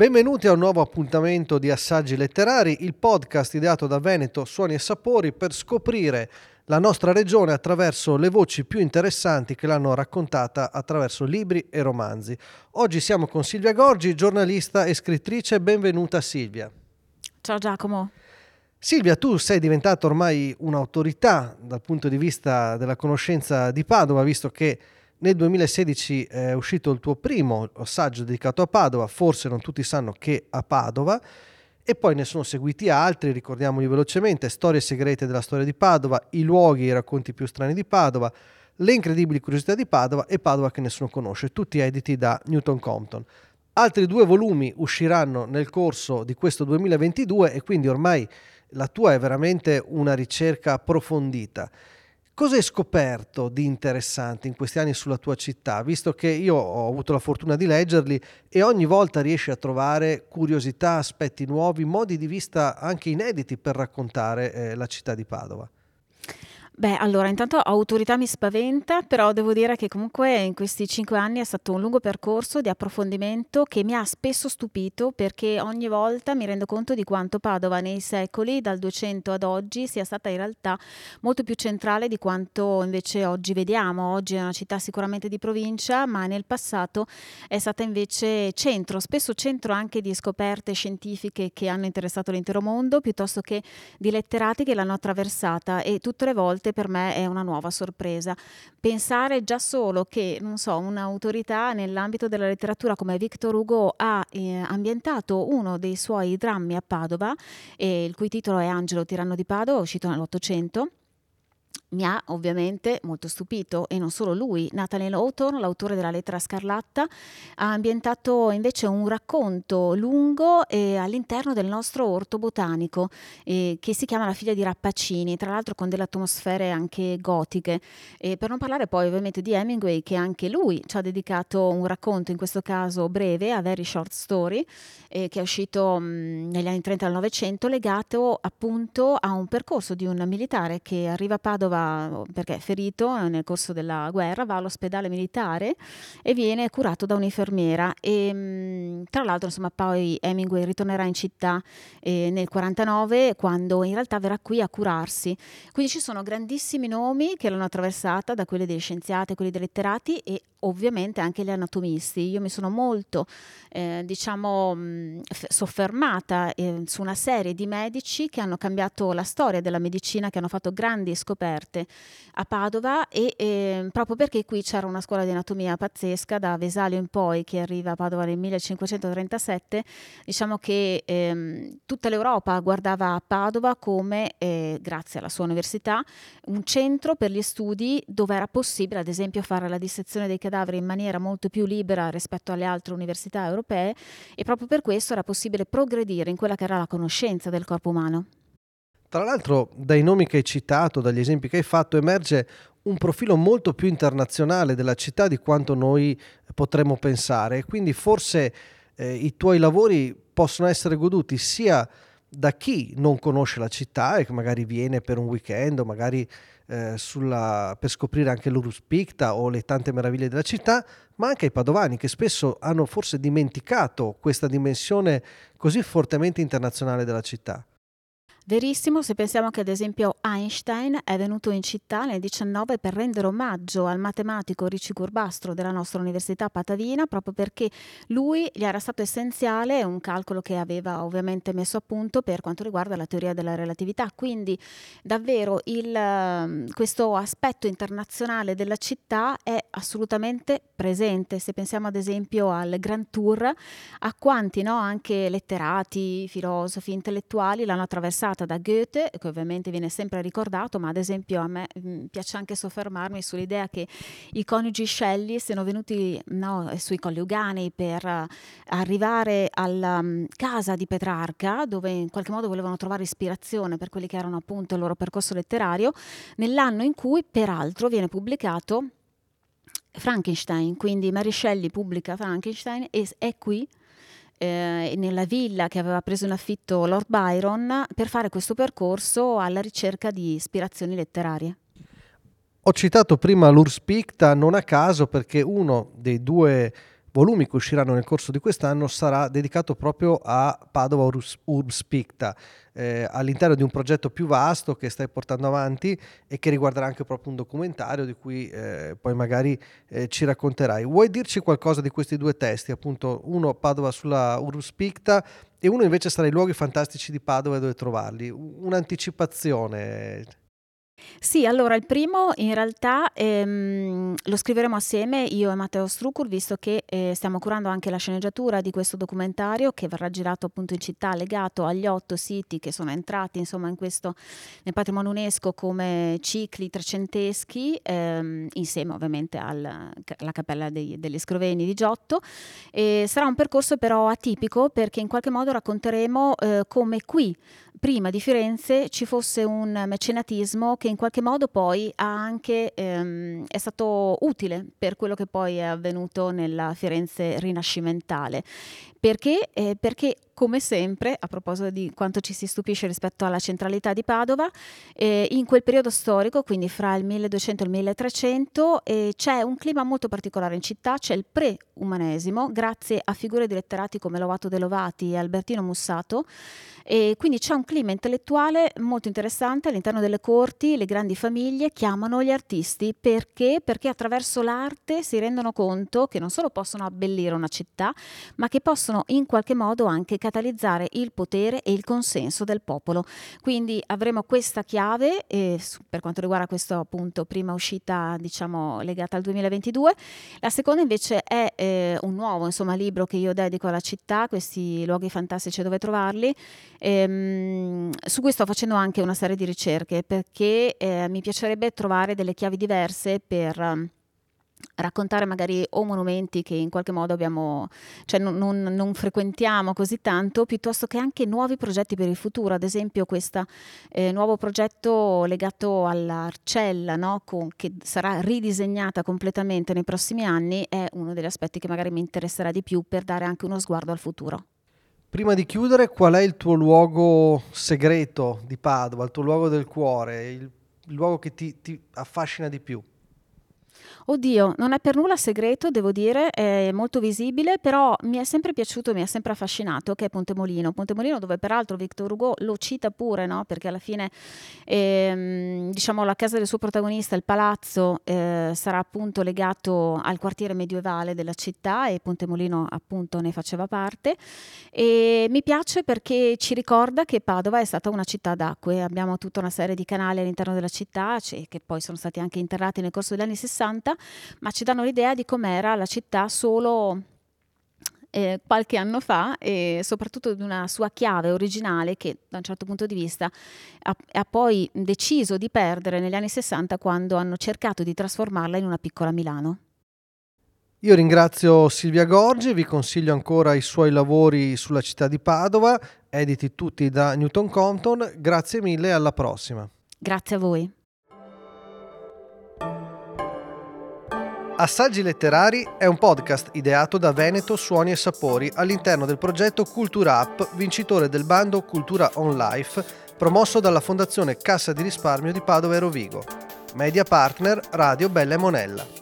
Benvenuti a un nuovo appuntamento di Assaggi Letterari, il podcast ideato da Veneto Suoni e Sapori per scoprire la nostra regione attraverso le voci più interessanti che l'hanno raccontata attraverso libri e romanzi. Oggi siamo con Silvia Gorgi, giornalista e scrittrice. Benvenuta Silvia. Ciao Giacomo. Silvia, tu sei diventata ormai un'autorità dal punto di vista della conoscenza di Padova, visto che nel 2016 è uscito il tuo primo saggio dedicato a Padova, forse non tutti sanno che a Padova, e poi ne sono seguiti altri, ricordiamoli velocemente, Storie segrete della storia di Padova, I luoghi e i racconti più strani di Padova, Le incredibili curiosità di Padova e Padova che nessuno conosce, tutti editi da Newton Compton. Altri due volumi usciranno nel corso di questo 2022 e quindi ormai la tua è veramente una ricerca approfondita. Cosa hai scoperto di interessante in questi anni sulla tua città? Visto che io ho avuto la fortuna di leggerli e ogni volta riesci a trovare curiosità, aspetti nuovi, modi di vista anche inediti per raccontare eh, la città di Padova. Beh, allora, intanto autorità mi spaventa, però devo dire che comunque in questi cinque anni è stato un lungo percorso di approfondimento che mi ha spesso stupito perché ogni volta mi rendo conto di quanto Padova nei secoli, dal 200 ad oggi, sia stata in realtà molto più centrale di quanto invece oggi vediamo. Oggi è una città sicuramente di provincia, ma nel passato è stata invece centro, spesso centro anche di scoperte scientifiche che hanno interessato l'intero mondo, piuttosto che di letterati che l'hanno attraversata e tutte le volte volte per me è una nuova sorpresa. Pensare già solo che, non so, un'autorità nell'ambito della letteratura come Victor Hugo ha eh, ambientato uno dei suoi drammi a Padova, eh, il cui titolo è Angelo tiranno di Padova, uscito nell'Ottocento mi ha ovviamente molto stupito e non solo lui, Nathaniel Hawthorne, l'autore della lettera scarlatta, ha ambientato invece un racconto lungo eh, all'interno del nostro orto botanico eh, che si chiama La figlia di Rappaccini, tra l'altro con delle atmosfere anche gotiche. E per non parlare poi ovviamente di Hemingway che anche lui ci ha dedicato un racconto, in questo caso breve, a Very Short Story, eh, che è uscito mh, negli anni 30 del Novecento, legato appunto a un percorso di un militare che arriva a Padova perché è ferito nel corso della guerra, va all'ospedale militare e viene curato da un'infermiera e mm, tra l'altro insomma poi Hemingway ritornerà in città eh, nel 49 quando in realtà verrà qui a curarsi. Quindi ci sono grandissimi nomi che l'hanno attraversata, da quelli degli scienziati quelli dei letterati e ovviamente anche gli anatomisti. Io mi sono molto, eh, diciamo, mh, soffermata eh, su una serie di medici che hanno cambiato la storia della medicina, che hanno fatto grandi scoperte scoperte a Padova e eh, proprio perché qui c'era una scuola di anatomia pazzesca da Vesalio in poi che arriva a Padova nel 1537, diciamo che ehm, tutta l'Europa guardava a Padova come, eh, grazie alla sua università, un centro per gli studi dove era possibile ad esempio fare la dissezione dei cadaveri in maniera molto più libera rispetto alle altre università europee e proprio per questo era possibile progredire in quella che era la conoscenza del corpo umano. Tra l'altro, dai nomi che hai citato, dagli esempi che hai fatto, emerge un profilo molto più internazionale della città di quanto noi potremmo pensare. Quindi forse eh, i tuoi lavori possono essere goduti sia da chi non conosce la città e che magari viene per un weekend o magari eh, sulla, per scoprire anche l'Urus Picta o le tante meraviglie della città, ma anche ai padovani che spesso hanno forse dimenticato questa dimensione così fortemente internazionale della città. Verissimo se pensiamo che ad esempio Einstein è venuto in città nel 19 per rendere omaggio al matematico Ricci Curbastro della nostra Università Patavina, proprio perché lui gli era stato essenziale un calcolo che aveva ovviamente messo a punto per quanto riguarda la teoria della relatività. Quindi davvero il, ehm, questo aspetto internazionale della città è assolutamente presente. Se pensiamo ad esempio al Grand Tour, a quanti no, anche letterati, filosofi, intellettuali l'hanno attraversata da Goethe, che ovviamente viene sempre ricordato, ma ad esempio a me mm, piace anche soffermarmi sull'idea che i coniugi Shelley siano venuti no, sui colli Ugani per uh, arrivare alla um, casa di Petrarca, dove in qualche modo volevano trovare ispirazione per quelli che erano appunto il loro percorso letterario, nell'anno in cui peraltro viene pubblicato Frankenstein, quindi Mary Shelley pubblica Frankenstein e è qui eh, nella villa che aveva preso in affitto Lord Byron per fare questo percorso alla ricerca di ispirazioni letterarie. Ho citato prima l'Urs Picta non a caso perché uno dei due volumi che usciranno nel corso di quest'anno sarà dedicato proprio a Padova Urbs, Urbs Picta, eh, all'interno di un progetto più vasto che stai portando avanti e che riguarderà anche proprio un documentario di cui eh, poi magari eh, ci racconterai. Vuoi dirci qualcosa di questi due testi? Appunto, uno Padova sulla Urbs Picta e uno invece sarà i luoghi fantastici di Padova e dove trovarli. Un'anticipazione. Sì, allora il primo in realtà ehm, lo scriveremo assieme io e Matteo Strucur, visto che eh, stiamo curando anche la sceneggiatura di questo documentario che verrà girato appunto in città, legato agli otto siti che sono entrati insomma in questo, nel patrimonio UNESCO come cicli trecenteschi, ehm, insieme ovviamente al, alla cappella dei, degli Scroveni di Giotto. E sarà un percorso però atipico perché in qualche modo racconteremo eh, come qui prima di Firenze ci fosse un mecenatismo che in qualche modo poi anche, ehm, è stato utile per quello che poi è avvenuto nella Firenze rinascimentale. Perché? Eh, perché come sempre, a proposito di quanto ci si stupisce rispetto alla centralità di Padova, eh, in quel periodo storico, quindi fra il 1200 e il 1300, eh, c'è un clima molto particolare in città, c'è il pre-umanesimo, grazie a figure di letterati come Lovato De Lovati e Albertino Mussato, e quindi c'è un clima intellettuale molto interessante all'interno delle corti, le grandi famiglie chiamano gli artisti perché? Perché attraverso l'arte si rendono conto che non solo possono abbellire una città, ma che possono in qualche modo anche catalizzare il potere e il consenso del popolo. Quindi avremo questa chiave eh, per quanto riguarda questa appunto prima uscita diciamo legata al 2022. La seconda invece è eh, un nuovo insomma libro che io dedico alla città, questi luoghi fantastici dove trovarli Ehm, su cui sto facendo anche una serie di ricerche perché eh, mi piacerebbe trovare delle chiavi diverse per raccontare magari o monumenti che in qualche modo abbiamo, cioè non, non, non, frequentiamo così tanto, piuttosto che anche nuovi progetti per il futuro, ad esempio questo eh, nuovo progetto legato all'Arcella, no? Con, che sarà ridisegnata completamente nei prossimi anni, è uno degli aspetti che magari mi interesserà di più per dare anche uno sguardo al futuro. Prima di chiudere, qual è il tuo luogo segreto di Padova, il tuo luogo del cuore, il, il luogo che ti, ti affascina di più? Oddio, non è per nulla segreto, devo dire, è molto visibile, però mi è sempre piaciuto, mi ha sempre affascinato, che è Ponte Molino. Ponte Molino dove peraltro Victor Hugo lo cita pure, no? perché alla fine ehm, diciamo, la casa del suo protagonista, il palazzo, eh, sarà appunto legato al quartiere medievale della città e Ponte Molino appunto ne faceva parte. E mi piace perché ci ricorda che Padova è stata una città d'acque, abbiamo tutta una serie di canali all'interno della città cioè, che poi sono stati anche interrati nel corso degli anni 60 60, ma ci danno l'idea di com'era la città solo eh, qualche anno fa e soprattutto di una sua chiave originale che da un certo punto di vista ha, ha, poi deciso di perdere negli anni 60 quando hanno cercato di trasformarla in una piccola Milano. Io ringrazio Silvia Gorgi, vi consiglio ancora i suoi lavori sulla città di Padova, editi tutti da Newton Compton. Grazie mille e alla prossima. Grazie a voi. Assaggi letterari è un podcast ideato da Veneto Suoni e Sapori all'interno del progetto Cultura App, vincitore del bando Cultura On Life, promosso dalla Fondazione Cassa di Risparmio di Padova e Rovigo. Media partner Radio Bella e Monella.